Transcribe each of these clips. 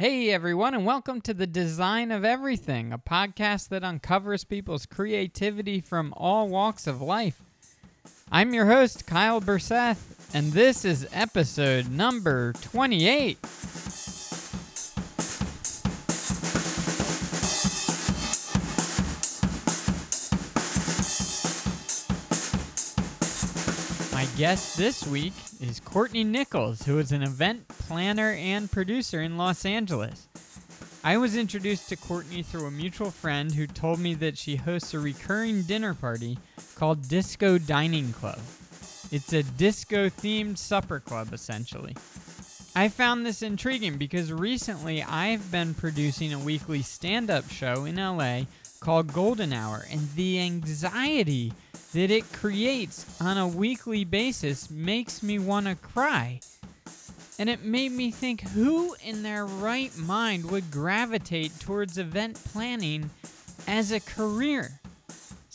Hey, everyone, and welcome to the Design of Everything, a podcast that uncovers people's creativity from all walks of life. I'm your host, Kyle Burseth, and this is episode number 28. Guest this week is Courtney Nichols, who is an event planner and producer in Los Angeles. I was introduced to Courtney through a mutual friend who told me that she hosts a recurring dinner party called Disco Dining Club. It's a disco themed supper club, essentially. I found this intriguing because recently I've been producing a weekly stand up show in LA called Golden Hour, and the anxiety that it creates on a weekly basis makes me want to cry. And it made me think who in their right mind would gravitate towards event planning as a career?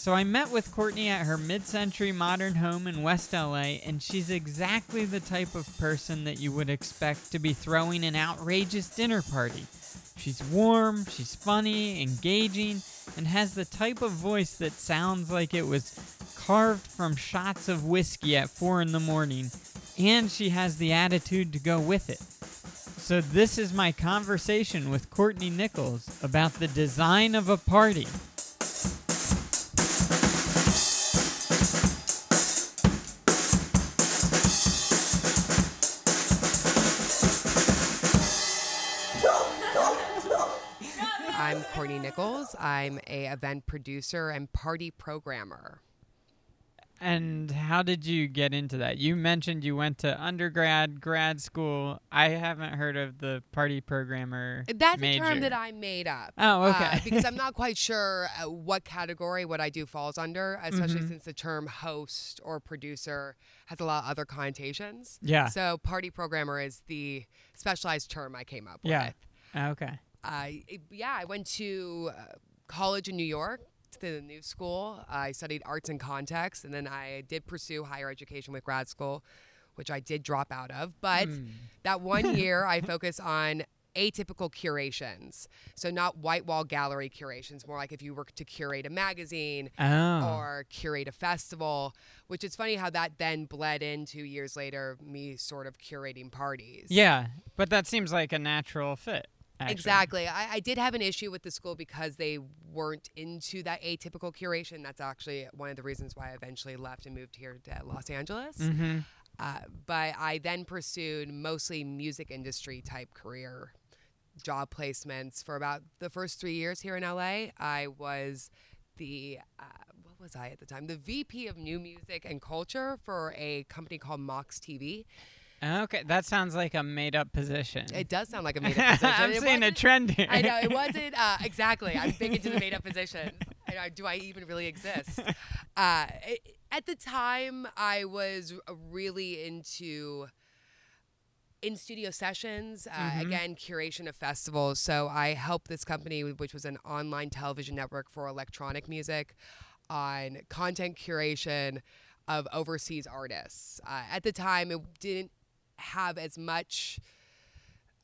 So I met with Courtney at her mid century modern home in West LA, and she's exactly the type of person that you would expect to be throwing an outrageous dinner party. She's warm, she's funny, engaging, and has the type of voice that sounds like it was carved from shots of whiskey at 4 in the morning, and she has the attitude to go with it. So, this is my conversation with Courtney Nichols about the design of a party. Nichols. I'm a event producer and party programmer. And how did you get into that? You mentioned you went to undergrad, grad school. I haven't heard of the party programmer. That's major. a term that I made up. Oh, uh, okay. because I'm not quite sure uh, what category what I do falls under, especially Mhm. since the term host or producer has a lot of other connotations. Yeah. So party programmer is the specialized term I came up with. Yeah. with. Okay. Uh, it- yeah, I went to uh, college in New York, to the new school. I studied arts and context, and then I did pursue higher education with grad school, which I did drop out of. But Hmm. that one year, I focused on atypical curations. So, not white wall gallery curations, more like if you were to curate a magazine Oh. or curate a festival, which is funny how that then bled into years later, me sort of curating parties. yeah, but that seems like a natural fit. Exactly. I, I did have an issue with the school because they weren't into that atypical curation. That's actually one of the reasons why I eventually left and moved here to Los Angeles. Mm-hmm. Uh, but I then pursued mostly music industry type career job placements for about the first three years here in LA. I was the uh, what was I at the time? The VP of New Music and Culture for a company called Mox TV. Okay, that sounds like a made-up position. It does sound like a made up position. I'm It seeing a trend here. I know it wasn't uh, exactly. I'm big into the made up position. I know, do I even really exist? Uh, it, at the time, I was really into in studio sessions. Uh, Mhm. Again, curation of festivals. So I helped this company, which was an online television network for electronic music, on content curation of overseas artists. Uh, at the time, it didn't have as much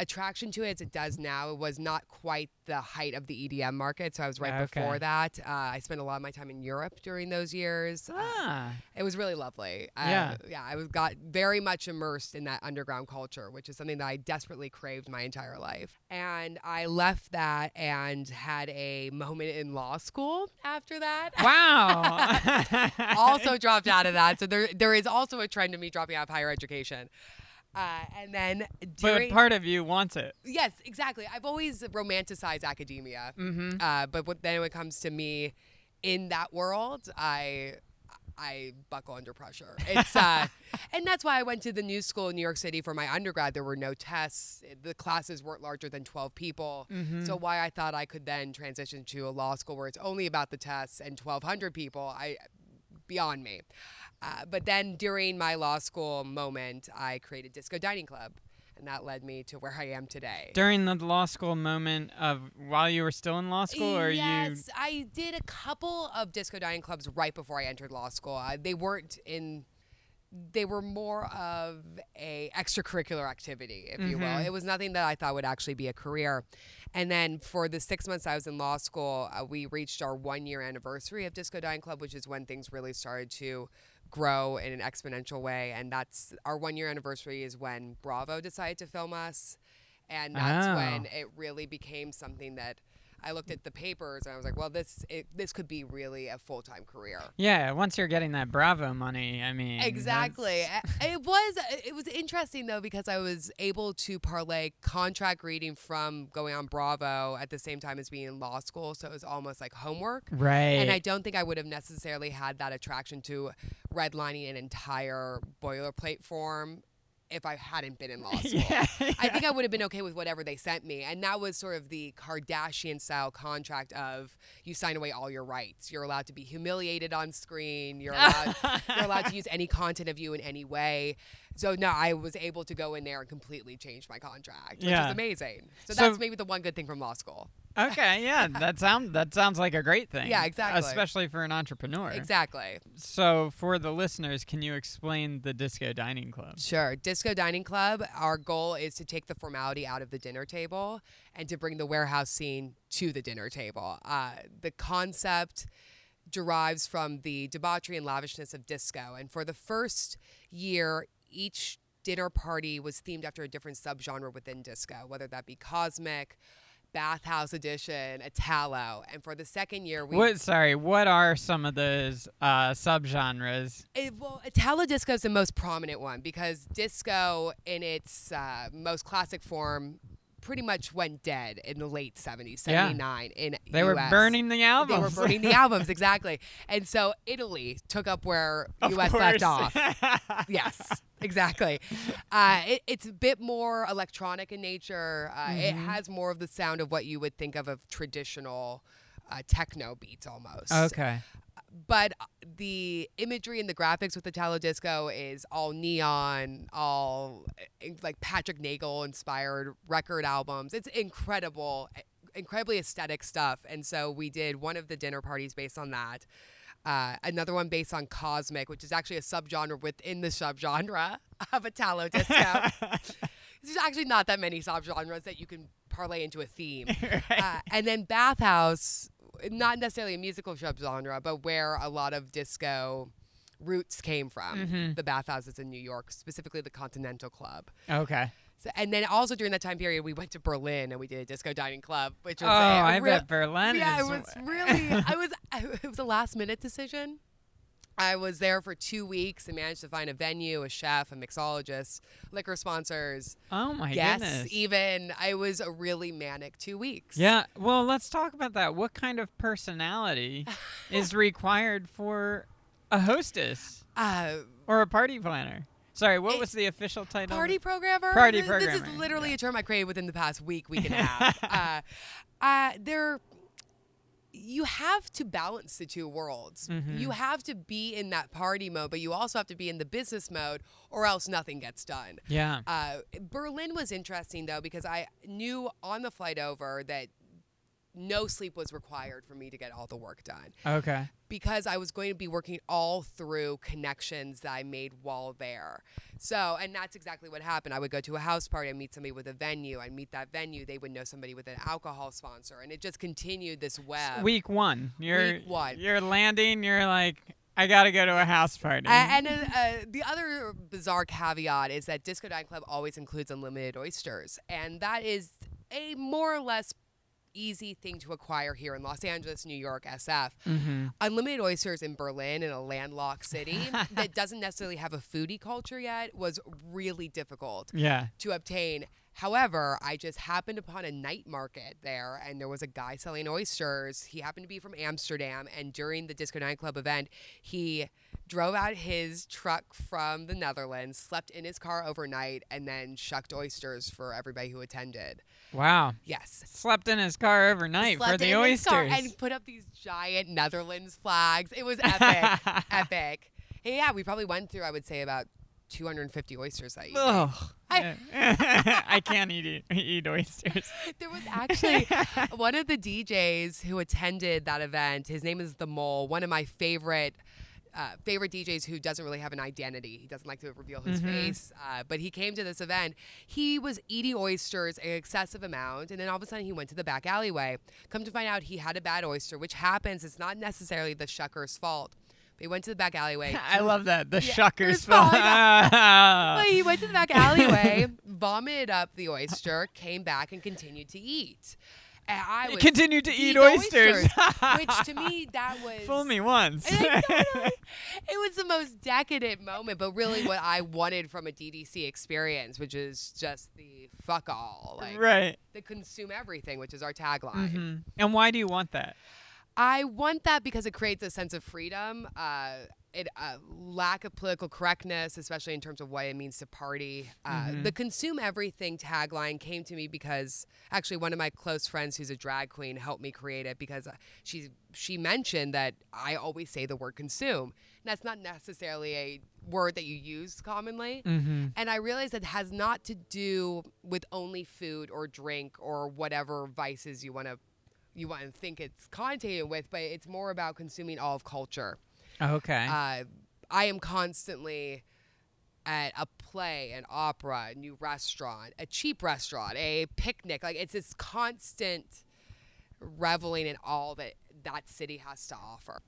attraction to it as it does now. It was not quite the height of the EDM market, so I was right Okay. before that. Uh, I spent a lot of my time in Europe during those years. Uh, ah, it was really lovely. Uh, Yeah. yeah. I was got very much immersed in that underground culture, which is something that I desperately craved my entire life. And I left that and had a moment in law school after that. wow. also dropped out of that. So there, there is also a trend of me dropping out of higher education. Uh, and then but part of you wants it. yes, exactly. I've always romanticized academia, Mm-hmm. uh, but what, then when it comes to me in that world, I I buckle under pressure. It's uh, and that's why I went to the new school in New York City for my undergrad. There were no tests. The classes weren't larger than twelve people. Mm-hmm. So why I thought I could then transition to a law school where it's only about the tests and twelve hundred people, I beyond me. Uh, but then during my law school moment, I created Disco Dining Club, and that led me to where I am today. During the law school moment of while you were still in law school, or yes, I did a couple of disco dining clubs right before I entered law school. Uh, they weren't in they were more of a extracurricular activity, if you will. Mhm. It was nothing that I thought would actually be a career. And then for the six months I was in law school, uh, we reached our one year anniversary of Disco Dining Club, which is when things really started to grow in an exponential way. And that's our one year anniversary is when Bravo decided to film us. And that's Oh. when it really became something that I looked at the papers and I was like, well, this it, this could be really a full time career. Yeah, once you're getting that Bravo money, I mean. Exactly. It was uh, it was interesting though because I was able to parlay contract reading from going on Bravo at the same time as being in law school, so it was almost like homework. Right. And I don't think I would have necessarily had that attraction to redlining an entire boilerplate form if I hadn't been in law school. yeah. I think I would have been okay with whatever they sent me. And that was sort of the Kardashian style contract of you sign away all your rights. You're allowed to be humiliated on screen. You're allowed you're allowed to use any content of you in any way. So no, I was able to go in there and completely change my contract, which Yeah. is amazing. So, So- that's maybe the one good thing from law school. Okay, yeah, that sound that sounds like a great thing. Yeah, exactly. Especially for an entrepreneur. Exactly. So, for the listeners, can you explain the Disco Dining Club? Sure. Disco Dining Club, our goal is to take the formality out of the dinner table and to bring the warehouse scene to the dinner table. Uh, the concept derives from the debauchery and lavishness of disco. And for the first year, each dinner party was themed after a different subgenre within disco, whether that be cosmic, bathhouse edition, a Italo. And for the second year, we What? Sorry, what are some of those uh, subgenres? It, well, Italo disco is the most prominent one because disco, in its uh, most classic form, pretty much went dead in the late 70s, Yeah. 79 in They were burning the albums. They were burning the albums, exactly. And so Italy took up where Of US left off. yes, exactly. Uh, it, it's a bit more electronic in nature. Uh, It Mhm. has more of the sound of what you would think of of traditional uh, techno beats almost okay. But uh, the imagery and the graphics with the Italo Disco is all neon, all uh, like Patrick Nagel inspired record albums. It's incredible, uh, incredibly aesthetic stuff. And so we did one of the dinner parties based on that. Uh, another one based on Cosmic, which is actually a subgenre within the subgenre of Italo Disco. There's actually not that many subgenres that you can parlay into a theme. Uh, and then Bathhouse, not necessarily a musical subgenre, but where a lot of disco roots came from. Mhm. The Bathhouses in New York, specifically the Continental Club. okay. So, and then also during that time period, we went to Berlin and we did a disco dining club, which was Oh, was a I real- bet Berlin yeah, is. it was really. I was. It was a last minute decision. I was there for two weeks and managed to find a venue, a chef, a mixologist, liquor sponsors, oh my guests. goodness. Even I was a really manic two weeks. Yeah, well, let's talk about that. What kind of personality is required for a hostess Uh, or a party planner? Sorry, what It- was the official title? party programmer. Party programmer. This is literally yeah. a term I created within the past week, week and a half. uh, uh, there, you have to balance the two worlds. Mhm. You have to be in that party mode, but you also have to be in the business mode, or else nothing gets done. Yeah. Uh, Berlin was interesting though because I knew on the flight over that no sleep was required for me to get all the work done Okay. because I was going to be working all through connections that I made while there. So, and that's exactly what happened. I would go to a house party, I'd meet somebody with a venue, I'd meet that venue, they would know somebody with an alcohol sponsor, and it just continued this web. Week one. You're Week one. You're landing. You're like, I gotta go to a house party. And uh, uh, the other bizarre caveat is that Disco Dining Club always includes unlimited oysters, and that is a more or less easy thing to acquire here in Los Angeles, New York, SF. mm-hmm. Unlimited oysters in Berlin, in a landlocked city that doesn't necessarily have a foodie culture yet, was really difficult Yeah. to obtain. However, I just happened upon a night market there, and there was a guy selling oysters. He happened to be from Amsterdam, and during the Disco Dining Club event, he drove out his truck from the Netherlands, slept in his car overnight, and then shucked oysters for everybody who attended. Wow. Yes. Slept in his car overnight for the in his car oysters. and put up these giant Netherlands flags. It was epic, epic. And yeah, we probably went through, I would say, about 250 oysters that evening. Ugh. I- I can't eat eat oysters. There was actually one of the DJs who attended that event. His name is The Mole, one of my favorite uh, favorite DJs who doesn't really have an identity. He doesn't like to reveal his face. Uh, but he came to this event. He was eating oysters an excessive amount, and then all of a sudden he went to the back alleyway. Come to find out, he had a bad oyster, which happens. It's not necessarily the shucker's fault. But he went to the back alleyway. I love that. The Yeah, shuckers it's spell. But he went to the back alleyway, vomited up the oyster, came back, and continued to eat. And I was Continued to eat the oysters. which to me that was Fool me once. And I totally- it was the most decadent moment, but really what I wanted from a DDC experience, which is just the fuck all, like right. the consume everything, which is our tagline. hmm And why do you want that? I want that because it creates a sense of freedom, uh, it uh, lack of political correctness, especially in terms of what it means to party. Uh, The consume everything tagline came to me because actually one of my close friends who's a drag queen helped me create it because uh, she she mentioned that I always say the word consume. And that's not necessarily a word that you use commonly. Mm-hmm. And I realized that has not to do with only food or drink or whatever vices you want to you want to think it's connotated with, but it's more about consuming all of culture. Okay. Uh, I am constantly at a play, an opera, a new restaurant, a cheap restaurant, a picnic. Like it's this constant reveling in all that that city has to offer.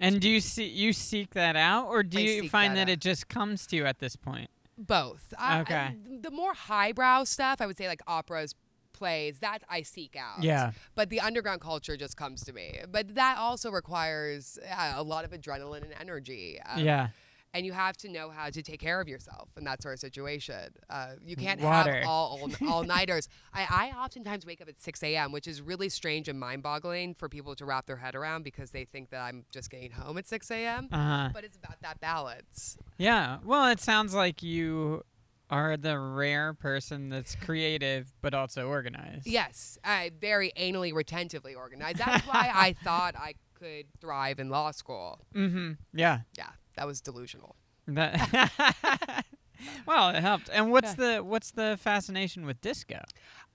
And do you see you seek that out, or do I you find that that it just comes to you at this point? both. I- I- Okay. the more highbrow stuff, I would say like operas, plays, that I seek out. Yeah. But the underground culture just comes to me. But that also requires uh, a lot of adrenaline and energy. Um, yeah. And you have to know how to take care of yourself in that sort of situation. Uh, you can't Water. have all all, nighters. I, I oftentimes wake up at 6 a.m., which is really strange and mind boggling for people to wrap their head around because they think that I'm just getting home at 6 a.m. Uh huh. But it's about that balance. Yeah. Well, it sounds like you are the rare person that's creative but also organized. Yes, I very anally retentively organized. That's why I thought I could thrive in law school. Mm-hmm. Yeah. Yeah, that was delusional. That. well, it helped. And what's the what's the fascination with disco?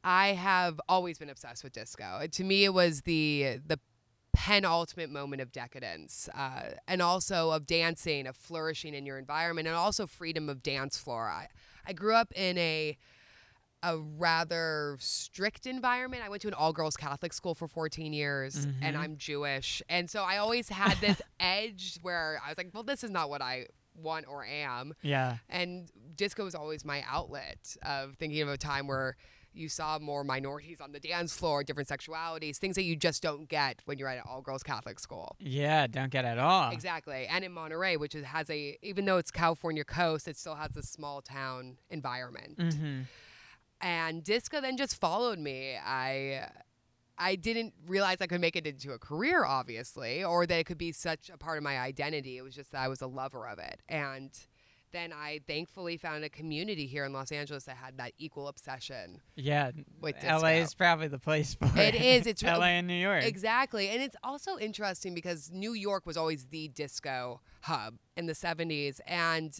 I have always been obsessed with disco. To me, it was the the penultimate moment of decadence, uh, and also of dancing, of flourishing in your environment, and also freedom of dance floor. I, I grew up in a a rather strict environment. I went to an all girls Catholic school for 14 years and Mhm. I'm Jewish. And so I always had this edge where I was like, well, this is not what I want or am. Yeah. And disco was always my outlet of thinking of a time where you saw more minorities on the dance floor, different sexualities, things that you just don't get when you're at an all girls Catholic school. Yeah. Don't get at all. Exactly. And in Monterey, which is, has a, even though it's California coast, it still has a small town environment. Mm-hmm. And disco then just followed me. I, I didn't realize I could make it into a career, obviously, or that it could be such a part of my identity. It was just that I was a lover of it. And then I thankfully found a community here in Los Angeles that had that equal obsession. Yeah. With LA is probably the place for It it. is. It's LA and New York. Exactly. And it's also interesting because New York was always the disco hub in the 70s. And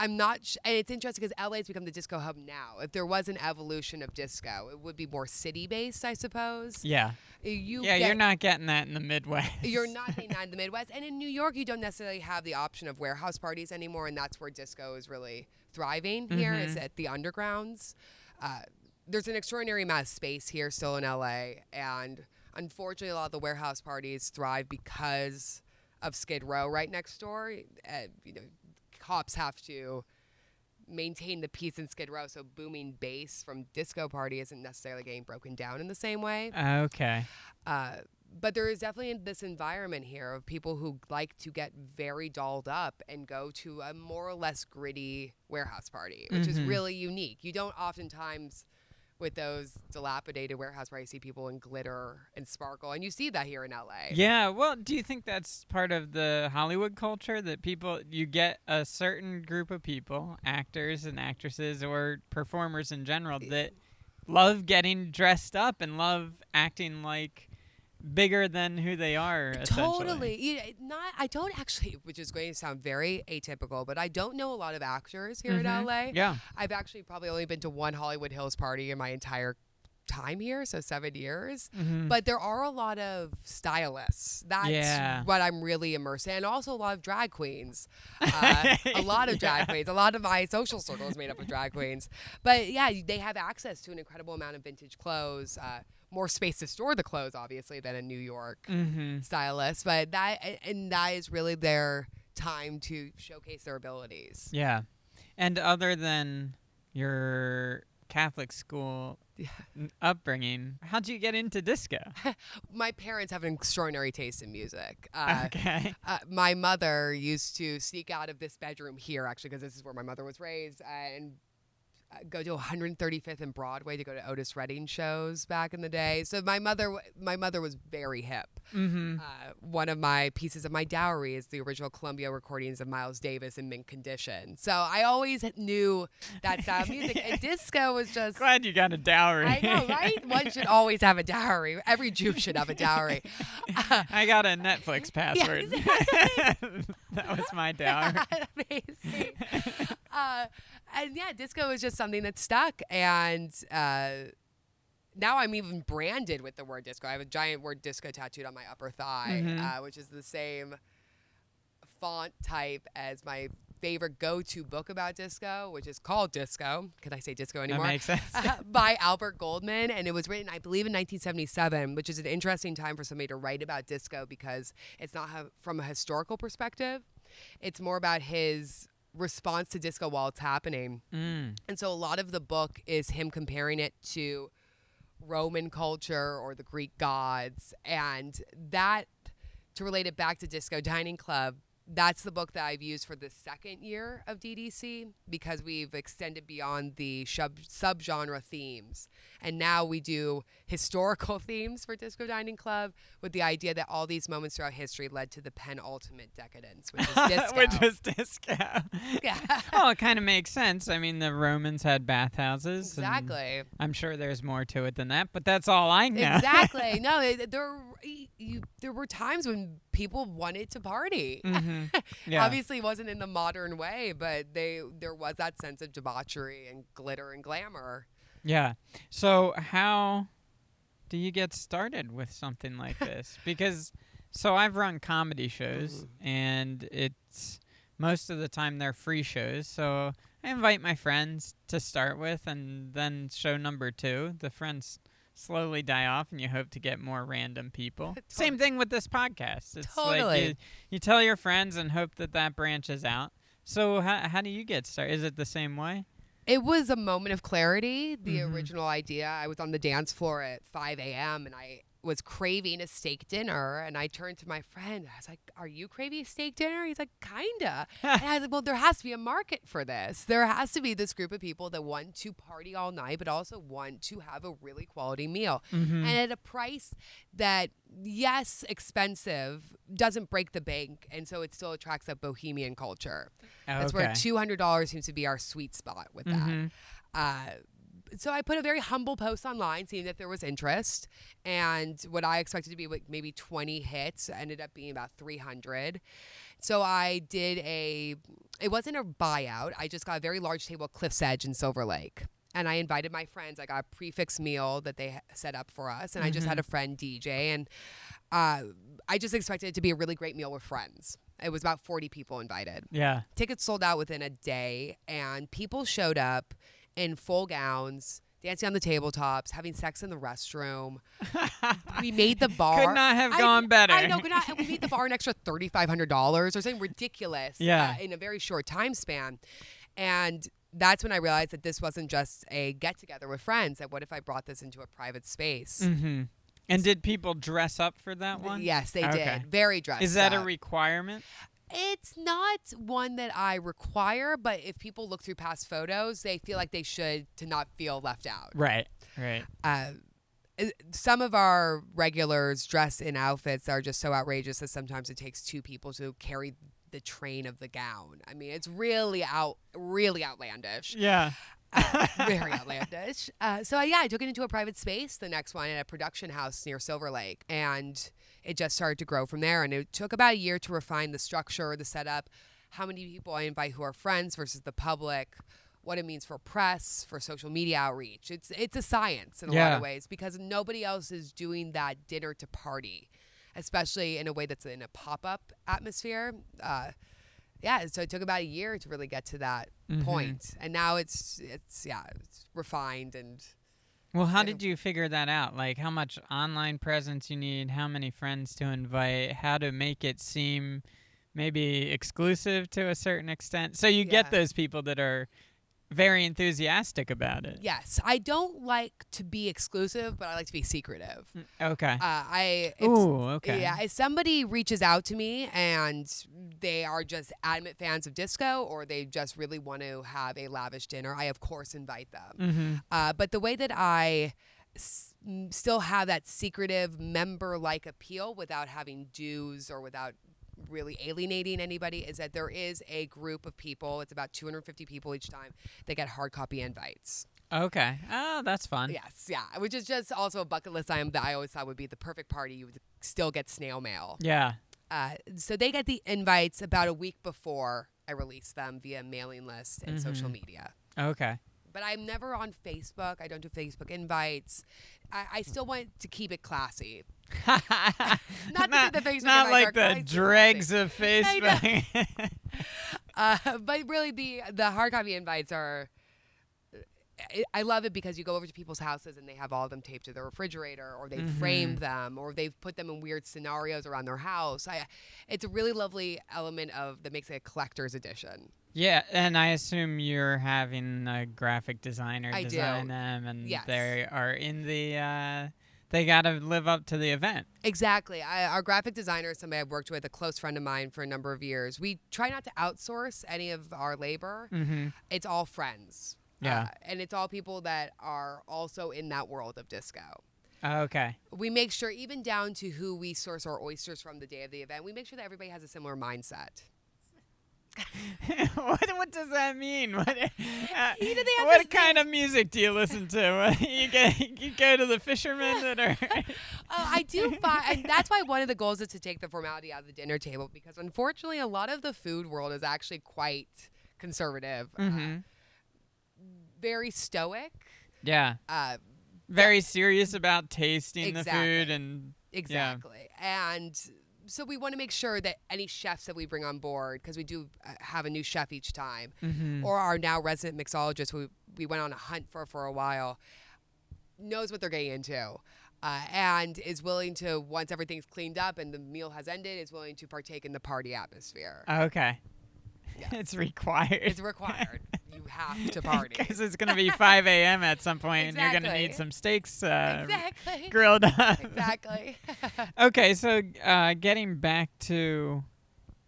I'm not, sh- and it's interesting because LA has become the disco hub now. If there was an evolution of disco, it would be more city based, I suppose. yeah. You yeah. get- You're not getting that in the Midwest. You're not getting that in the Midwest. And in New York, you don't necessarily have the option of warehouse parties anymore. And that's where disco is really thriving here, is Mhm. at the undergrounds. Uh, there's an extraordinary amount of space here still in LA. And unfortunately, a lot of the warehouse parties thrive because of Skid Row right next door. Uh, you know, cops have to maintain the peace in Skid Row, so booming bass from disco party isn't necessarily getting broken down in the same way. okay. Uh, but there is definitely this environment here of people who like to get very dolled up and go to a more or less gritty warehouse party, which is Mhm. really unique. You don't oftentimes, with those dilapidated warehouse parties, see people in glitter and sparkle, and you see that here in LA. Yeah, well, do you think that's part of the Hollywood culture that people you get a certain group of people, actors and actresses or performers in general eh. that love getting dressed up and love acting like bigger than who they are. Totally. You not. I don't actually, which is going to sound very atypical, but I don't know a lot of actors here Mhm. in LA. Yeah. I've actually probably only been to one Hollywood Hills party in my entire time here, so seven years. Mhm. But there are a lot of stylists. That's Yeah. what I'm really immersed in. And also a lot of drag queens. Uh, a lot of drag Yeah. queens. A lot of my social circle is made up of drag queens. But yeah, they have access to an incredible amount of vintage clothes. Uh, more space to store the clothes, obviously, than a New York Mhm. stylist. But that and that is really their time to showcase their abilities. Yeah. And other than your Catholic school Yeah. upbringing, how'd you get into disco? My parents have an extraordinary taste in music. Uh, okay. uh, my mother used to sneak out of this bedroom here, actually, because this is where my mother was raised, and uh, go to 135th and Broadway to go to Otis Redding shows back in the day. So my mother, my mother was very hip. Mm-hmm. Uh, one of my pieces of my dowry is the original Columbia recordings of Miles Davis in mint condition. So I always knew that style of music, and disco was just. Glad you got a dowry. I know, right? One should always have a dowry. Every Jew should have a dowry. Uh, I got a Netflix password. that was my dowry. Amazing. uh, and yeah, disco is just something that stuck. And uh, now I'm even branded with the word disco. I have a giant word disco tattooed on my upper thigh, Mhm. uh, which is the same font type as my favorite go-to book about disco, which is called Disco. Can I say disco anymore? That makes sense. uh, by Albert Goldman, and it was written, I believe, in 1977, which is an interesting time for somebody to write about disco because it's not ha- from a historical perspective. It's more about his response to disco while it's happening. Mm. And so a lot of the book is him comparing it to Roman culture or the Greek gods. And that, to relate it back to Disco Dining Club, that's the book that I've used for the second year of DDC because we've extended beyond the sub subgenre themes. And now we do historical themes for Disco Dining Club with the idea that all these moments throughout history led to the penultimate decadence, which is disco. Which was disco. yeah. well, oh, it kind of makes sense. I mean, the Romans had bathhouses. Exactly. I'm sure there's more to it than that, but that's all I know. Exactly. No, there you, there were times when people wanted to party. Mhm. Yeah. Obviously, it wasn't in the modern way, but they there was that sense of debauchery and glitter and glamour. Yeah. So how do you get started with something like this? Because so I've run comedy shows and it's most of the time they're free shows. So I invite my friends to start with and then show number 2, the friends slowly die off and you hope to get more random people. Same thing with this podcast. It's like Totally. you, you tell your friends and hope that that branches out. So how how do you get started? Is it the same way? It was a moment of clarity. The Mhm. original idea. I was on the dance floor at 5 a.m. and I was craving a steak dinner. And I turned to my friend. I was like, Are you craving a steak dinner? He's like, Kinda. and I was like, Well, there has to be a market for this. There has to be this group of people that want to party all night, but also want to have a really quality meal. Mhm. And at a price that, yes, expensive, doesn't break the bank. And so it still attracts that bohemian culture. That's where $200 seems to be our sweet spot with that. Mhm. Uh, so I put a very humble post online, seeing that there was interest, and what I expected to be like maybe 20 hits ended up being about 300. So I did a. It wasn't a buyout. I just got a very large table at Cliff's Edge in Silver Lake. And I invited my friends. I got a prix fixe meal that they set up for us. And I just had a friend DJ. And uh, I just expected it to be a really great meal with friends. It was about 40 people invited Yeah. tickets sold out within a day and people showed up in full gowns dancing on the tabletops having sex in the restroom we made the bar Could not have I- gone better. i know could not, we made the bar an extra $3500 or something ridiculous Yeah. uh, in a very short time span and that's when i realized that this wasn't just a get together with friends that what if i brought this into a private space Mm-hmm. And did people dress up for that one? yes they Okay. did very dressed up. Is that a requirement? It's not one that I require, but if people look through past photos, they feel like they should to not feel left out. Right. Right. Uh, some of our regulars dress in outfits that are just so outrageous that sometimes it takes two people to carry the train of the gown. I mean, it's really out, really outlandish, Yeah. Uh, very outlandish. Uh, so yeah, I took it into a private space. The next one at a production house near Silver Lake, and it just started to grow from there. And it took about a year to refine the structure, the setup, how many people I invite who are friends versus the public, what it means for press, for social media outreach. It's it's a science in a lot of ways because nobody else is doing that dinner to party, especially in a way that's in a pop up atmosphere. Uh, yeah, so it took about a year to really get to that Mhm. point. and now it's it's yeah, it's refined and Well, how did you figure that out? Like how much online presence you need, how many friends to invite, how to make it seem maybe exclusive to a certain extent. So you Yeah. get those people that are very enthusiastic about it. yes, I don't like to be exclusive, but I like to be secretive. Okay. Uh, I if, Ooh, okay. Yeah, if somebody reaches out to me and they are just adamant fans of disco or they just really want to have a lavish dinner, I of course invite them. Mm-hmm. Uh, but the way that I s- m- still have that secretive member like appeal without having dues or without really alienating anybody is that there is a group of people, it's about 250 people each time, They get hard copy invites. Okay. Oh, that's fun. Yes, yeah, which is just also a bucket list item that I always thought would be the perfect party. You would still get snail mail. Yeah. Uh, so they get the invites about a week before I release them via mailing list and social Mhm. media. Okay. But I'm never on Facebook. I don't do Facebook invites. I, I still want to keep it classy. not Not the Facebook not like the classy. dregs of Facebook. Uh, but really, the the hard copy invites are. I- love it because you go over to people's houses and they have all of them taped to their refrigerator, or they've Mhm. framed them, or they've put them in weird scenarios around their house. I, it's a really lovely element of that makes it a collector's edition. Yeah, and I assume you're having a graphic designer I do. design them, and Yes. they are in the. Uh, they got to live up to the event. Exactly. I, our graphic designer is somebody I've worked with, a close friend of mine for a number of years. We try not to outsource any of our labor. Mm-hmm. It's all friends. Yeah. Uh, and it's all people that are also in that world of disco. Okay. We make sure, even down to who we source our oysters from the day of the event, we make sure that everybody has a similar mindset. what what does that mean? What, uh, You know, they have what kind of music do you listen to? you get you go to the fishermen that are. Oh, I do find, and that's why one of the goals is to take the formality out of the dinner table because unfortunately, a lot of the food world is actually quite conservative, uh, hmm very stoic. Yeah. Uh, Very serious about tasting the food and Exactly. And so we want to make sure that any chefs that we bring on board, because we do uh, have a new chef each time, Mhm. or our now resident mixologist, who we went on a hunt for for a while, knows what they're getting into. Uh, and is willing to once everything's cleaned up and the meal has ended, is willing to partake in the party atmosphere. okay. It's required. It's required. you have to party. Because it's going to be 5 a.m. at some point, and you're going to need some steaks uh, exactly. grilled up. exactly. okay, so uh, getting back to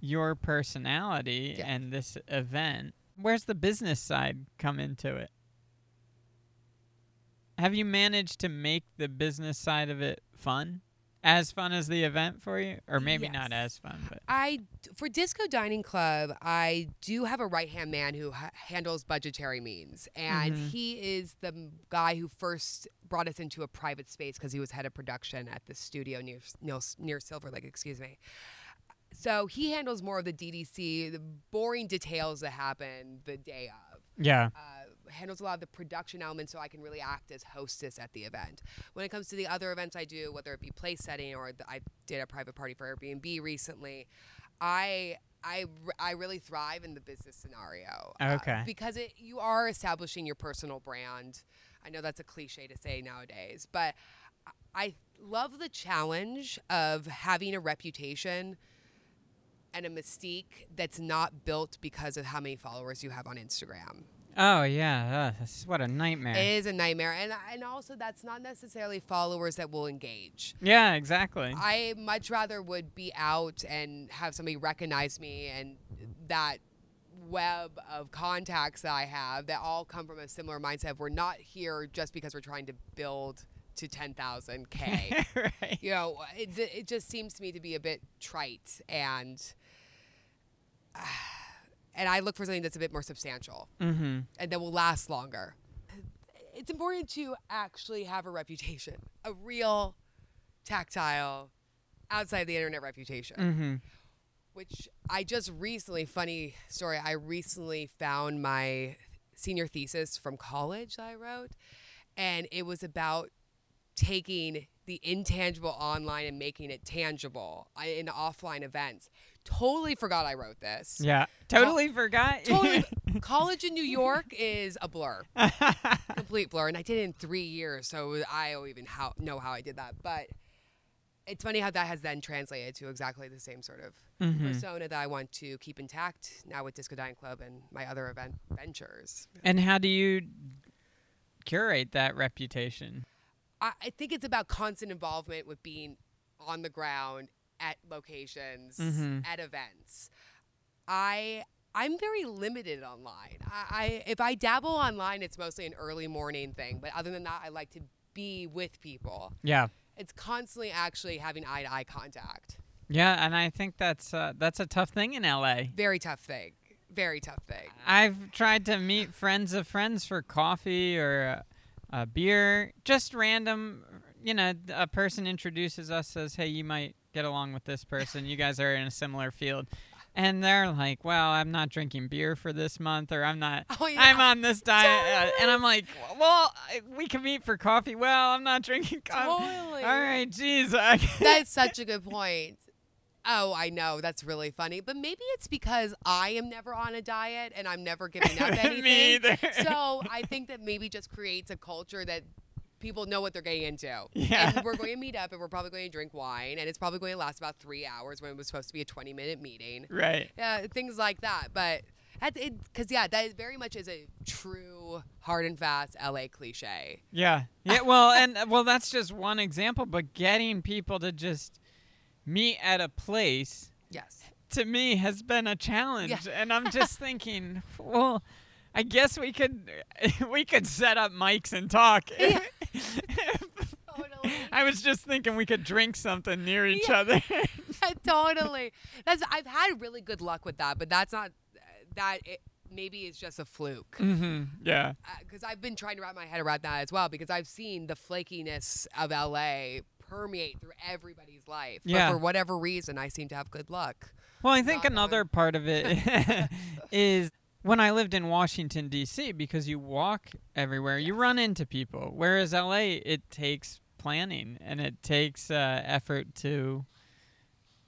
your personality Yeah. and this event, where's the business side come into it? Have you managed to make the business side of it fun? As fun as the event for you? Or maybe not as fun, but. I for Disco Dining Club, I do have a right hand man who ha- handles budgetary means, and Mhm. he is the guy who first brought us into a private space because he was head of production at the studio near near, near Silver Lake. Excuse me. So he handles more of the DDC, the boring details that happen the day of Yeah. uh, handles a lot of the production elements so I can really act as hostess at the event. When it comes to the other events I do, whether it be place setting or the, I did a private party for Airbnb recently, I I, I really thrive in the business scenario. uh, Okay. because it you are establishing your personal brand. I know that's a cliche to say nowadays, but I love the challenge of having a reputation and a mystique that's not built because of how many followers you have on Instagram. Oh, yeah. Uh, that's, what a nightmare. It is a nightmare, and and also that's not necessarily followers that will engage. yeah, exactly. I much rather would be out and have somebody recognize me and that web of contacts that I have that all come from a similar mindset. We're not here just because we're trying to build to 10,000k. right. you know, it, it just seems to me to be a bit trite and and I look for something that's a bit more substantial Mm-hmm. and that will last longer. It's important to actually have a reputation, a real tactile outside the internet reputation, Mm-hmm. which I just recently, funny story, I recently found my senior thesis from college that I wrote, and it was about taking the intangible online and making it tangible uh, in offline events. Totally forgot I wrote this. Yeah. Totally forgot. Totally. college in New York is a blur, complete blur, and I did it in three years, so I don't even how, know how I did that. But it's funny how that has then translated to exactly the same sort of Mhm. persona that I want to keep intact now with Disco Dining Club and my other event ventures. And how do you curate that reputation? I, I think it's about constant involvement with being on the ground at locations, Mhm. at events. I I'm very limited online. I, I if I dabble online, it's mostly an early morning thing. But other than that, I like to be with people. Yeah. It's constantly actually having eye to eye contact. Yeah, and I think that's uh, that's a tough thing in LA. Very tough thing. Very tough thing. I've tried to meet friends of friends for coffee or a, a beer, just random. You know, a person introduces us, says, "Hey, you might get along with this person. You guys are in a similar field." And they're like, "Well, I'm not drinking beer for this month, or I'm not. Oh, yeah. I'm on this diet." Uh, and I'm like, "Well, we can meet for coffee." Well, I'm not drinking coffee. Totally. All right, geez. That's such a good point. Oh, I know. That's really funny. But maybe it's because I am never on a diet and I'm never giving up anything. Me either. So I think that maybe just creates a culture that people know what they're getting into. Yeah. And we're going to meet up and we're probably going to drink wine and it's probably going to last about three hours when it was supposed to be a 20 minute meeting. right. Yeah, things like that. But because yeah, that very much is a true hard and fast LA cliche. Yeah. Yeah. Well, and well, that's just one example, but getting people to just meet at a place Yes. to me has been a challenge, and I'm just thinking, well, I guess we could we could set up mics and talk. Yeah. Totally. I was just thinking we could drink something near each Yeah. other. totally. That's I've had really good luck with that, but that's not that. It, maybe it's just a fluke. hmm Yeah. Because I've been trying to wrap my head around that as well. Because I've seen the flakiness of LA permeate through everybody's life. Yeah. But for whatever reason, I seem to have good luck. Well, I think another part of it is when I lived in Washington D.C. because you walk everywhere, you run into people. Whereas L.A. it takes planning and it takes uh, effort to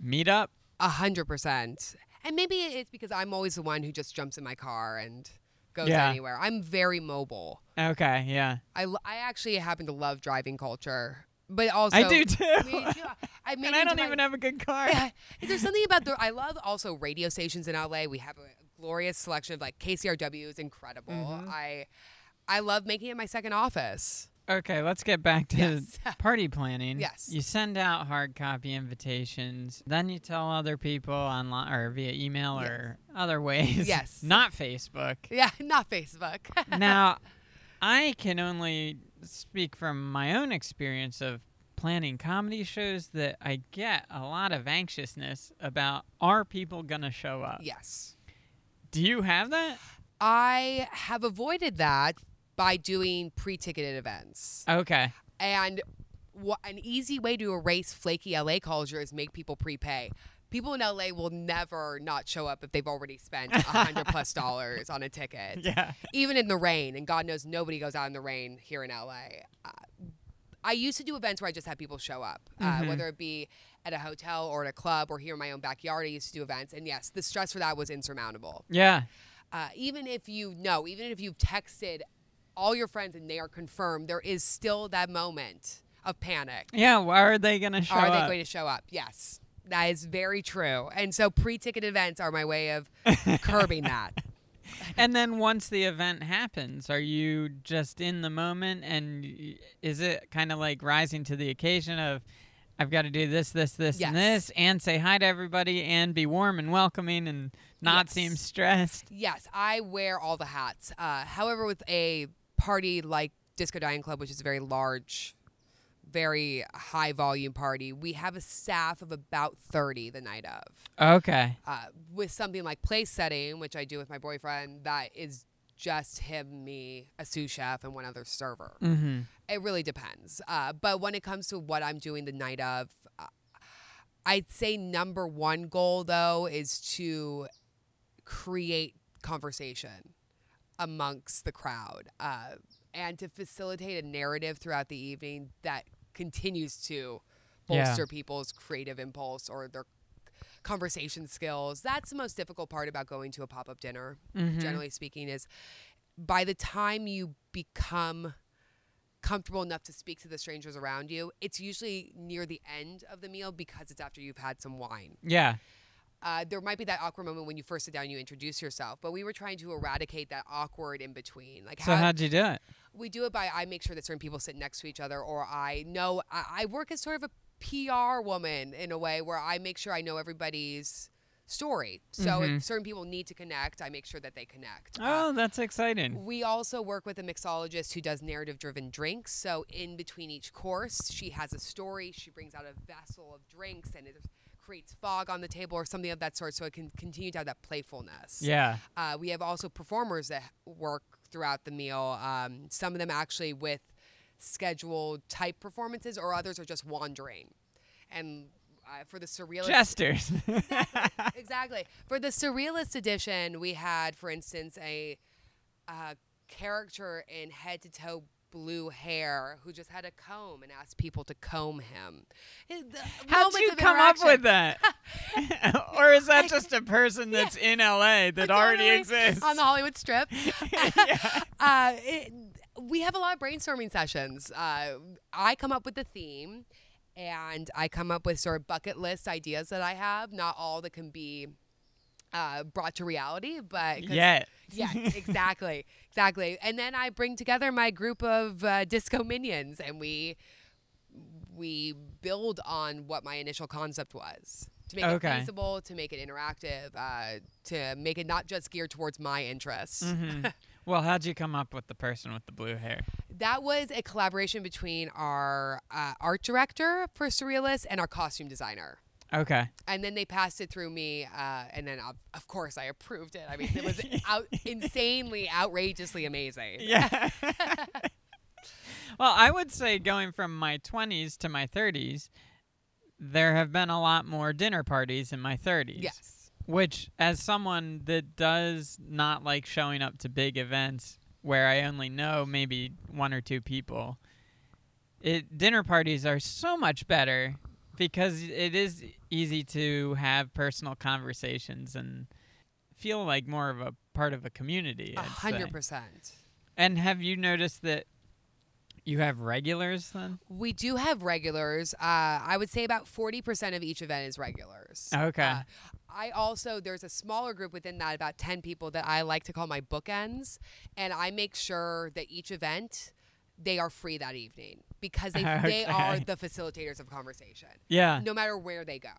meet up. A hundred percent. And maybe it's because I'm always the one who just jumps in my car and goes Yeah. anywhere. I'm very mobile. Okay, yeah, I, I actually happen to love driving culture, but also I do too. Me too. I and I don't my- even have a good car. Yeah, there's something about the. I love also radio stations in LA. We have a glorious selection of like KCRW is incredible. Mhm. I I love making it my second office. Okay, let's get back to Yes. party planning. Yes. You send out hard copy invitations, then you tell other people online or via email Yes. or other ways. Yes. Not Facebook. Yeah, not Facebook. now, I can only speak from my own experience of planning comedy shows that I get a lot of anxiousness about are people going to show up? yes, Do you have that? I have avoided that by doing pre-ticketed events. Okay. And an easy way to erase flaky LA culture is make people prepay. People in LA will never not show up if they've already spent a hundred plus dollars on a ticket. Yeah. even in the rain, and God knows nobody goes out in the rain here in LA. Uh, I used to do events where I just had people show up, uh, Mhm. whether it be at a hotel or at a club or here in my own backyard. I used to do events, and yes, the stress for that was insurmountable. Yeah. Uh, even if you know, even if you've texted all your friends and they are confirmed, there is still that moment of panic. Yeah. Why are they going to show are they up? going to show up? Yes. That is very true. And so pre ticket events are my way of curbing that. and then once the event happens, are you just in the moment and is it kind of like rising to the occasion of I've got to do this, this, this, and this, and say hi to everybody and be warm and welcoming and not Yes. seem stressed? Yes, I wear all the hats. Uh, however, with a party like Disco Dining Club, which is a very large, very high volume party, we have a staff of about 30 the night of. Okay. Uh, with something like place setting, which I do with my boyfriend, that is just him, me, a sous chef, and one other server. Mm-hmm. It really depends. Uh, but when it comes to what I'm doing the night of, uh, I'd say number one goal though is to create conversation. amongst the crowd uh, and to facilitate a narrative throughout the evening that continues to Yeah. bolster people's creative impulse or their conversation skills. That's the most difficult part about going to a pop up dinner, Mhm. generally speaking, is by the time you become comfortable enough to speak to the strangers around you, it's usually near the end of the meal because it's after you've had some wine. Yeah. Uh, there might be that awkward moment when you first sit down and you introduce yourself, but we were trying to eradicate that awkward in between. Like So how, how'd you do it? we do it by I make sure that certain people sit next to each other, or I know I, I work as sort of a PR woman in a way where I make sure I know everybody's story. So Mhm. if certain people need to connect, I make sure that they connect. Uh, Oh, that's exciting. we also work with a mixologist who does narrative driven drinks. So, in between each course, she has a story. She brings out a vessel of drinks and it creates fog on the table or something of that sort so it can continue to have that playfulness. Yeah. Uh, we have also performers that work throughout the meal, um, some of them actually with scheduled type performances, or others are just wandering. And uh, for the surrealist Jesters. exactly. For the surrealist edition, we had, for instance, a uh, character in head to toe blue hair who just had a comb and asked people to comb him. How'd moments you come up with that? or is that just a person that's in LA that already exists? on the Hollywood Strip. Yeah. uh, it, we have a lot of brainstorming sessions. Uh, I come up with the theme, and I come up with sort of bucket list ideas that I have. Not all that can be uh, brought to reality, but Yet. yeah, exactly, exactly. And then I bring together my group of uh, disco minions, and we we build on what my initial concept was to make Okay. it feasible, to make it interactive, uh, to make it not just geared towards my interests. Mhm. Well, how'd you come up with the person with the blue hair? That was a collaboration between our uh, art director for Surrealist and our costume designer. Okay. And then they passed it through me, uh, and then of, of course I approved it. I mean, it was out, insanely, outrageously amazing. Yeah. well, I would say going from my 20s to my 30s, there have been a lot more dinner parties in my 30s. Yes. Which, as someone that does not like showing up to big events where I only know maybe one or two people, it dinner parties are so much better because it is easy to have personal conversations and feel like more of a part of a community. A hundred percent. And have you noticed that you have regulars then? We do have regulars. Uh, I would say about forty percent of each event is regulars. Okay. Uh, I also there's a smaller group within that, about ten people that I like to call my bookends, and I make sure that each event they are free that evening because they they are the facilitators of conversation, Yeah. no matter where they go.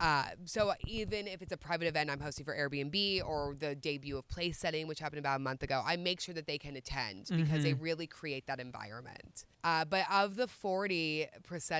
Uh, so even if it's a private event I'm hosting for Airbnb or the debut of Place Setting, which happened about a month ago, I make sure that they can attend because they really create that environment. Uh, but of the 40%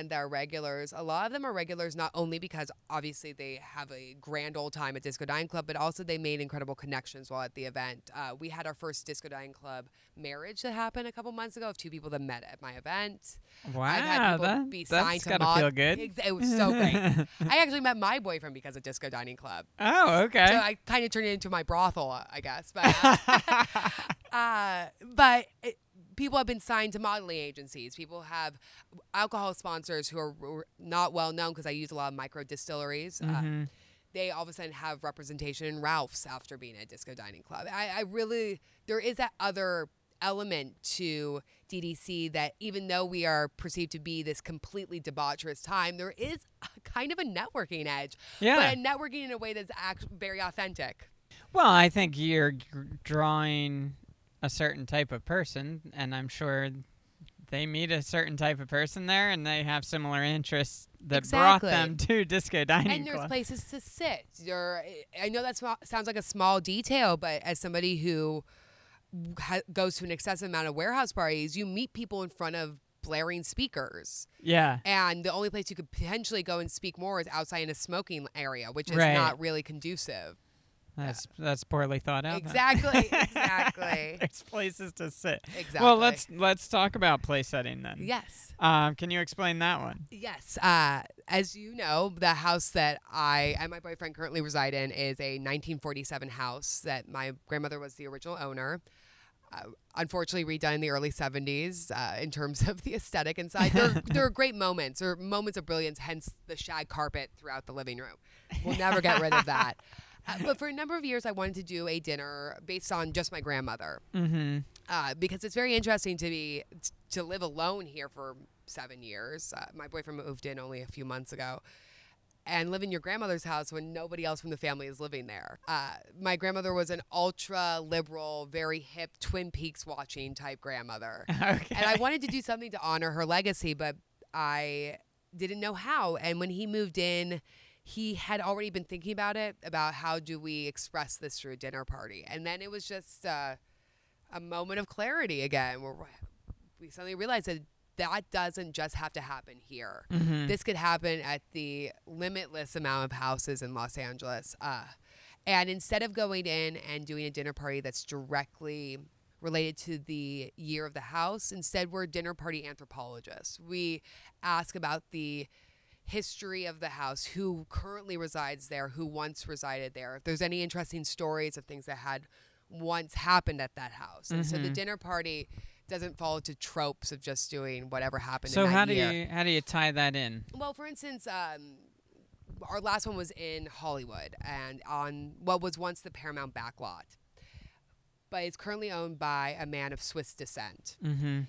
that are regulars, a lot of them are regulars not only because obviously they have a grand old time at Disco Dining Club, but also they made incredible connections while at the event. Uh, we had our first Disco Dining Club marriage that happened a couple months ago of two people that met at my event. Wow. I've had people that, be that's to gotta mod- feel good. It was so great. I actually met my boyfriend because of Disco Dining Club. oh, okay. So I kind of turned it into my brothel, uh, I guess. But, uh, uh, but it, people have been signed to modeling agencies. People have alcohol sponsors who are r- not well known because I use a lot of micro distilleries. Uh, Mhm. they all of a sudden have representation in Ralph's after being at Disco Dining Club. I, I really, there is that other element to DDC that even though we are perceived to be this completely debaucherous time, there is a kind of a networking edge, Yeah. but a networking in a way that's act- very authentic. Well, I think you're drawing a certain type of person, and I'm sure they meet a certain type of person there, and they have similar interests that brought them to Disco Dining and there's Club. places to sit. There, I know that sounds like a small detail, but as somebody who ha- goes to an excessive amount of warehouse parties, you meet people in front of blaring speakers, yeah. and the only place you could potentially go and speak more is outside in a smoking area, which is Right. not really conducive. That's that's poorly thought out. Exactly, exactly, There's places to sit. exactly. Well, let's let's talk about place setting then. Yes. Um, can you explain that one? Yes. Uh, as you know, the house that I and my boyfriend currently reside in is a 1947 house that my grandmother was the original owner. Unfortunately, redone in the early 70s uh, in terms of the aesthetic inside. There, there are great moments or moments of brilliance, hence the shag carpet throughout the living room. We'll never get rid of that. Uh, but for a number of years, I wanted to do a dinner based on just my grandmother Mm-hmm. uh, because it's very interesting to be to live alone here for seven years. Uh, my boyfriend moved in only a few months ago, and live in your grandmother's house when nobody else from the family is living there. Uh, my grandmother was an ultra liberal, very hip Twin Peaks watching type grandmother, Okay. and I wanted to do something to honor her legacy, but I didn't know how. And when he moved in. He had already been thinking about it, about how do we express this through a dinner party. And then it was just uh, a moment of clarity again where we suddenly realized that that doesn't just have to happen here. Mhm. This could happen at the limitless amount of houses in Los Angeles. Uh, and instead of going in and doing a dinner party that's directly related to the year of the house, instead we're dinner party anthropologists. We ask about the history of the house, who currently resides there, who once resided there, if there's any interesting stories of things that had once happened at that house. And so the Mhm. dinner party doesn't fall into tropes of just doing whatever happened So how do year. you how do you tie that in? Well, for instance, um, our last one was in Hollywood and on what was once the Paramount backlot, but it's currently owned by a man of Swiss descent. Mm-hmm.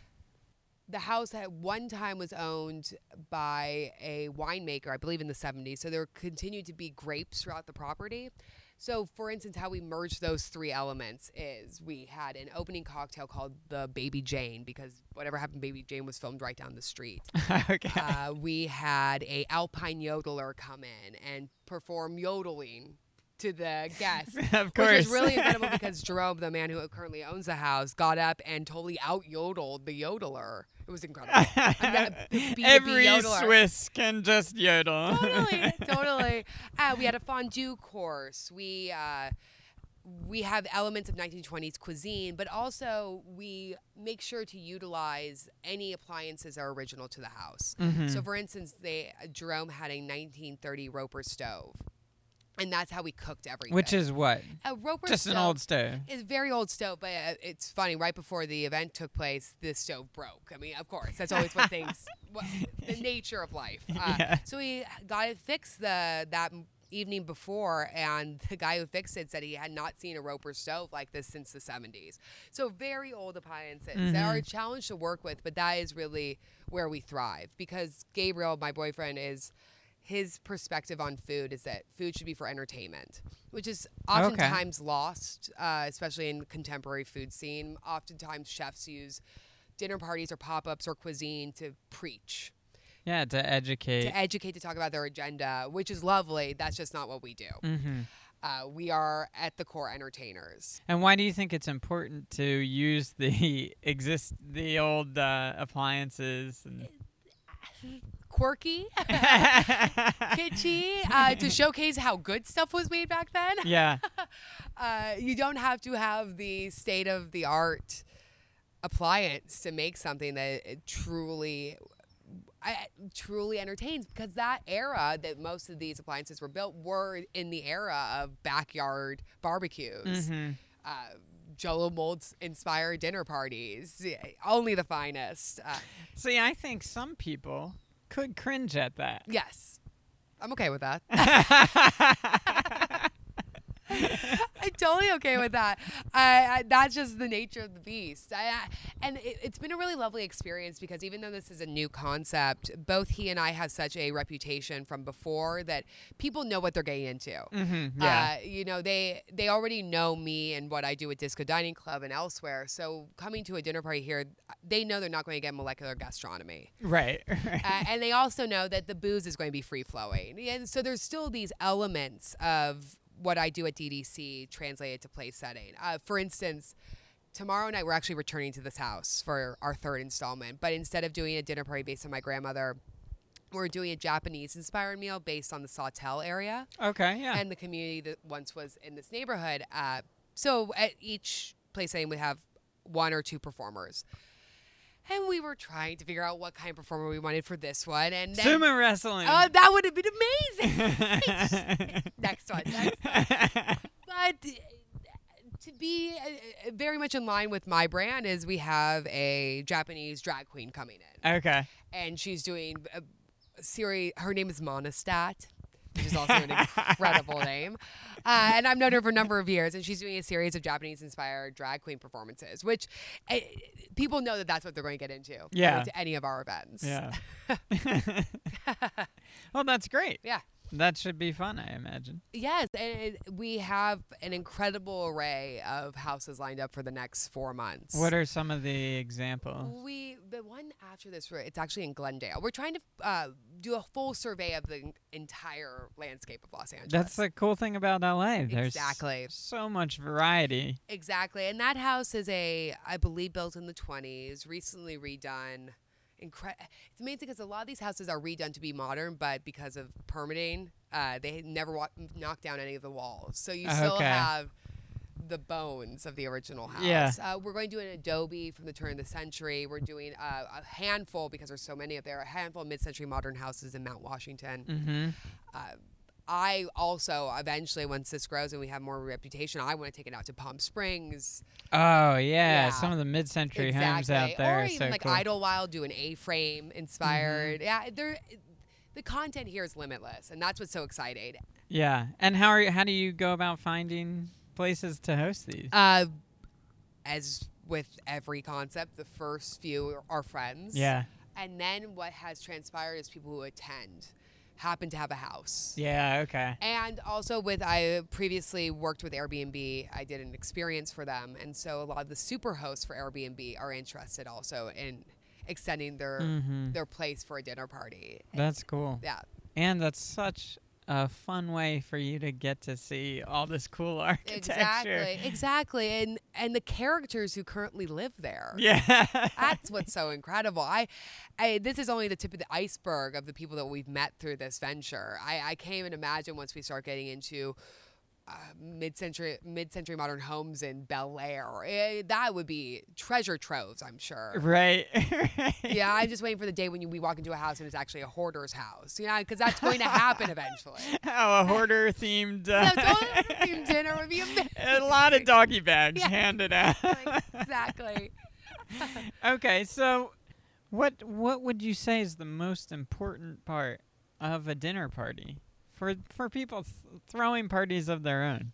The house at one time was owned by a winemaker, I believe in the 70s. So there continued to be grapes throughout the property. So, for instance, how we merged those three elements is we had an opening cocktail called the Baby Jane because whatever happened, Baby Jane was filmed right down the street. okay. uh, we had a alpine yodeler come in and perform yodeling to the guests. of Which course. was really incredible because Jerome, the man who currently owns the house, got up and totally out yodeled the yodeler. It was incredible. I'm not a big B2B Every. Swiss can just yodel. totally, totally. Uh, we had a fondue course. We uh, we have elements of 1920s cuisine, but also we make sure to utilize any appliances that are original to the house. Mhm. So, for instance, they Jerome had a 1930 Roper stove, and that's how we cooked everything. Which is what? a Roper Just stove. an old stove. It's very old stove, but uh, it's funny. Right before the event took place, the stove broke. I mean, of course, that's always what things, what, the nature of life. Uh, Yeah. So we got it fixed the that evening before, and the guy who fixed it said he had not seen a Roper stove like this since the 70s. So very old appliances. They are a challenge to work with, but that is really where we thrive because Gabriel, my boyfriend, is his perspective on food is that food should be for entertainment, which is oftentimes lost, uh, especially in contemporary food scene. Oftentimes, chefs use dinner parties or pop-ups or cuisine to preach, Yeah, to educate. to educate, to talk about their agenda, which is lovely. That's just not what we do. hmm Uh, we are at the core entertainers. And why do you think it's important to use the exist the old uh, appliances? And Quirky, kitschy, uh, to showcase how good stuff was made back then. yeah, uh, you don't have to have the state of the art appliance to make something that truly I, truly entertains because that era that most of these appliances were built were in the era of backyard barbecues hmm uh, Jello molds inspired dinner parties. Only the finest. Uh, See, I think some people could cringe at that. yes, I'm okay with that. I'm totally okay with that. I, I, that's just the nature of the beast. I, I, and it, it's been a really lovely experience because even though this is a new concept, both he and I have such a reputation from before that people know what they're getting into. hmm yeah. Uh, you know, they they already know me and what I do at Disco Dining Club and elsewhere. So coming to a dinner party here, they know they're not going to get molecular gastronomy. right. right. Uh, and they also know that the booze is going to be free flowing. And so there's still these elements of what I do at DDC translated to place setting. Uh, for instance, tomorrow night we're actually returning to this house for our third installment. But instead of doing a dinner party based on my grandmother, We're doing a Japanese inspired meal based on the Sawtelle area Okay, yeah. and the community that once was in this neighborhood. Uh, so at each place setting, we have one or two performers. And we were trying to figure out what kind of performer we wanted for this one. And then, Sumo wrestling. Oh, that would have been amazing. next one. Next one. But to be uh, uh, very much in line with my brand is we have a Japanese drag queen coming in. okay. And she's doing a, a series. Her name is Monostat. Which is also an incredible name. Uh, and I've known her for a number of years, and she's doing a series of Japanese inspired drag queen performances, which uh, people know that that's what they're going to get into. Yeah. To any of our events. Yeah. well, that's great. Yeah. That should be fun, I imagine. Yes, and it, we have an incredible array of houses lined up for the next four months. What are some of the examples? we the one after this? It's actually in Glendale. We're trying to uh, do a full survey of the entire landscape of Los Angeles. That's the cool thing about LA. There's Exactly. so much variety. exactly, and that house is a, I believe, built in the twenties, recently redone. Incre- it's amazing because a lot of these houses are redone to be modern, but because of permitting, uh, they never wa- knocked down any of the walls. So you still Okay. have the bones of the original house. Yeah. Uh, we're going to do an adobe from the turn of the century. We're doing uh, a handful because there's so many up there. A handful of mid-century modern houses in Mount Washington. Mm-hmm. Uh, I also eventually, once this grows and we have more reputation, I want to take it out to Palm Springs. Oh yeah, Yeah. some of the mid-century exactly. homes out there or are even so like cool. Mm-hmm. Idyllwild do an A-frame inspired. Yeah, there. The content here is limitless, and that's what's so exciting. yeah, and how are you, how do you go about finding places to host these? Uh, as with every concept, the first few are friends. yeah, And then what has transpired is people who attend happen to have a house. yeah, okay, And also with I previously worked with Airbnb, I did an experience for them, and so a lot of the super hosts for Airbnb are interested also in extending their Mhm. their place for a dinner party. that's cool. Yeah, And that's such a fun way for you to get to see all this cool architecture. exactly, exactly, and and the characters who currently live there. Yeah. That's what's so incredible. I, I, this is only the tip of the iceberg of the people that we've met through this venture. I, I can't even imagine once we start getting into uh, mid-century, mid-century modern homes in Bel Air. Eh, that would be treasure troves, I'm sure. right. right. Yeah, I'm just waiting for the day when you, we walk into a house and it's actually a hoarder's house. You know, because that's going to happen eventually. Oh, a hoarder themed. Uh, dinner would be amazing. a lot of doggy bags Yeah. handed out. Exactly. okay, so what what would you say is the most important part of a dinner party for for people th- throwing parties of their own?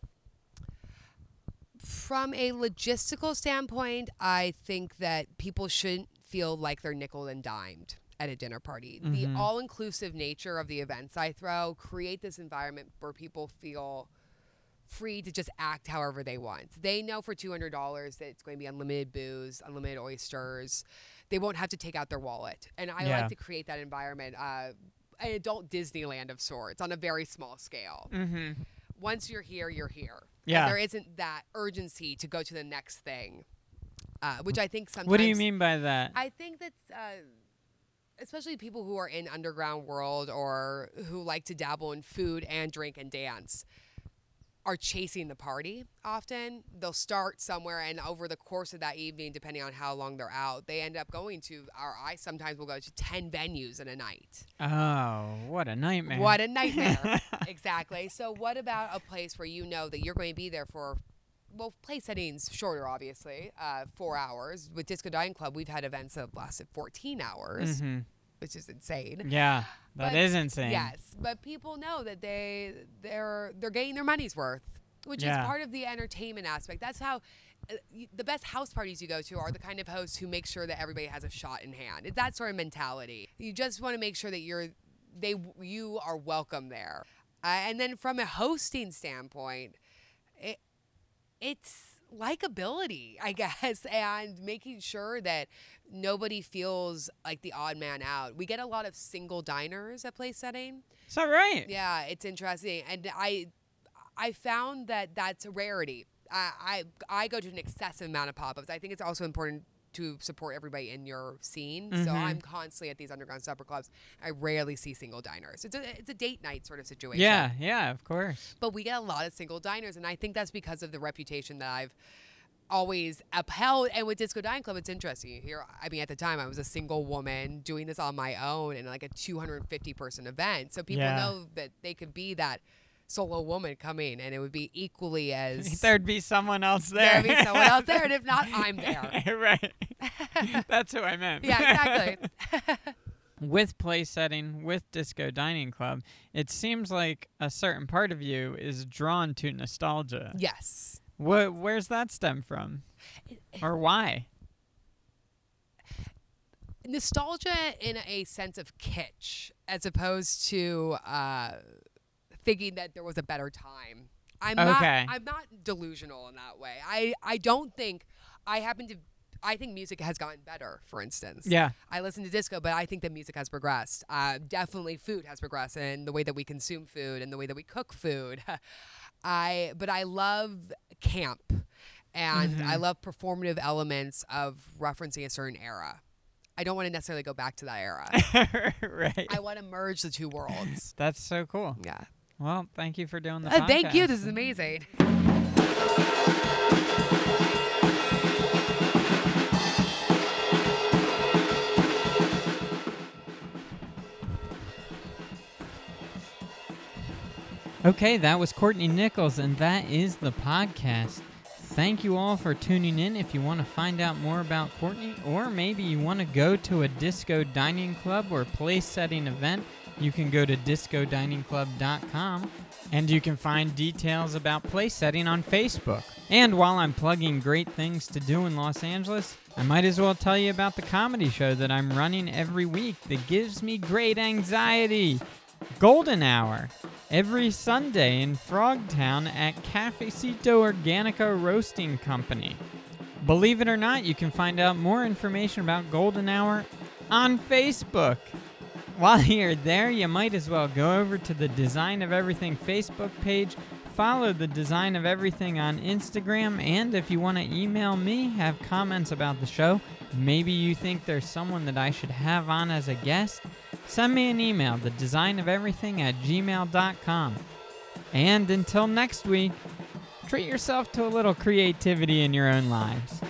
From a logistical standpoint, I think that people shouldn't feel like they're nickel and dimed at a dinner party. Mhm. The all inclusive nature of the events I throw create this environment where people feel free to just act however they want. They know for $200 that it's going to be unlimited booze, unlimited oysters. They won't have to take out their wallet. And I Yeah. like to create that environment, uh, an adult Disneyland of sorts on a very small scale. Mm-hmm. Once you're here, you're here. And Yeah. there isn't that urgency to go to the next thing, uh, which I think sometimes. What do you mean by that? I think that's uh, especially people who are in underground world or who like to dabble in food and drink and dance are chasing the party often they'll start somewhere and over the course of that evening depending on how long they're out they end up going to or i sometimes will go to 10 venues in a night oh, what a nightmare! what a nightmare exactly so what about a place where you know that you're going to be there for well, place settings shorter, obviously, uh, four hours. With Disco Dining Club, we've had events that have lasted 14 hours, hmm which is insane. Yeah, that But- is insane. Yes, but people know that they they're they're getting their money's worth, which Yeah. is part of the entertainment aspect. That's how uh, the best house parties you go to are the kind of hosts who make sure that everybody has a shot in hand. It's that sort of mentality. You just want to make sure that you're they you are welcome there. Uh, and then from a hosting standpoint, it it's likability, I guess, and making sure that nobody feels like the odd man out. We get a lot of single diners at place setting. Is that right? Yeah, it's interesting, and I I found that that's a rarity. I I, I go to an excessive amount of pop ups. I think it's also important to support everybody in your scene. Mhm. So I'm constantly at these underground supper clubs. I rarely see single diners. It's a it's a date night sort of situation. Yeah, yeah, of course. But we get a lot of single diners, and I think that's because of the reputation that I've always upheld. And with Disco Dining Club, it's interesting. Here, I mean, at the time, I was a single woman doing this on my own in like a 250 person event. So people Yeah. know that they could be that solo woman coming, and it would be equally as There'd be someone else there. there'd be someone else there, and if not, I'm there. right. That's who I meant. Yeah, exactly. with place setting, with Disco Dining Club, it seems like a certain part of you is drawn to nostalgia. yes. Wh- where's that stem from? Or why? nostalgia in a sense of kitsch as opposed to uh, thinking that there was a better time. I'm Okay. not I'm not delusional in that way. I, I don't think I happen to I think music has gotten better, for instance. Yeah. I listen to disco, but I think that music has progressed. Uh, definitely food has progressed and the way that we consume food and the way that we cook food. I but I love camp and I Mhm. love performative elements of referencing a certain era. I don't want to necessarily go back to that era. right. I want to merge the two worlds. That's so cool. Yeah. Well, thank you for doing the Uh, thank you. This is amazing. Okay, that was Courtney Nichols, and that is the podcast. Thank you all for tuning in. If you want to find out more about Courtney, or maybe you want to go to a disco dining club or place setting event, you can go to discodiningclub.com and you can find details about place setting on Facebook. And while I'm plugging great things to do in Los Angeles, I might as well tell you about the comedy show that I'm running every week that gives me great anxiety. Golden Hour every Sunday in Frogtown at Cafecito Organica Roasting Company. Believe it or not, you can find out more information about Golden Hour on Facebook. While you're there, you might as well go over to the Design of Everything Facebook page, follow the Design of Everything on Instagram, and if you want to email me, have comments about the show, maybe you think there's someone that I should have on as a guest, send me an email, the design of everything at gmail.com. And until next week, treat yourself to a little creativity in your own lives.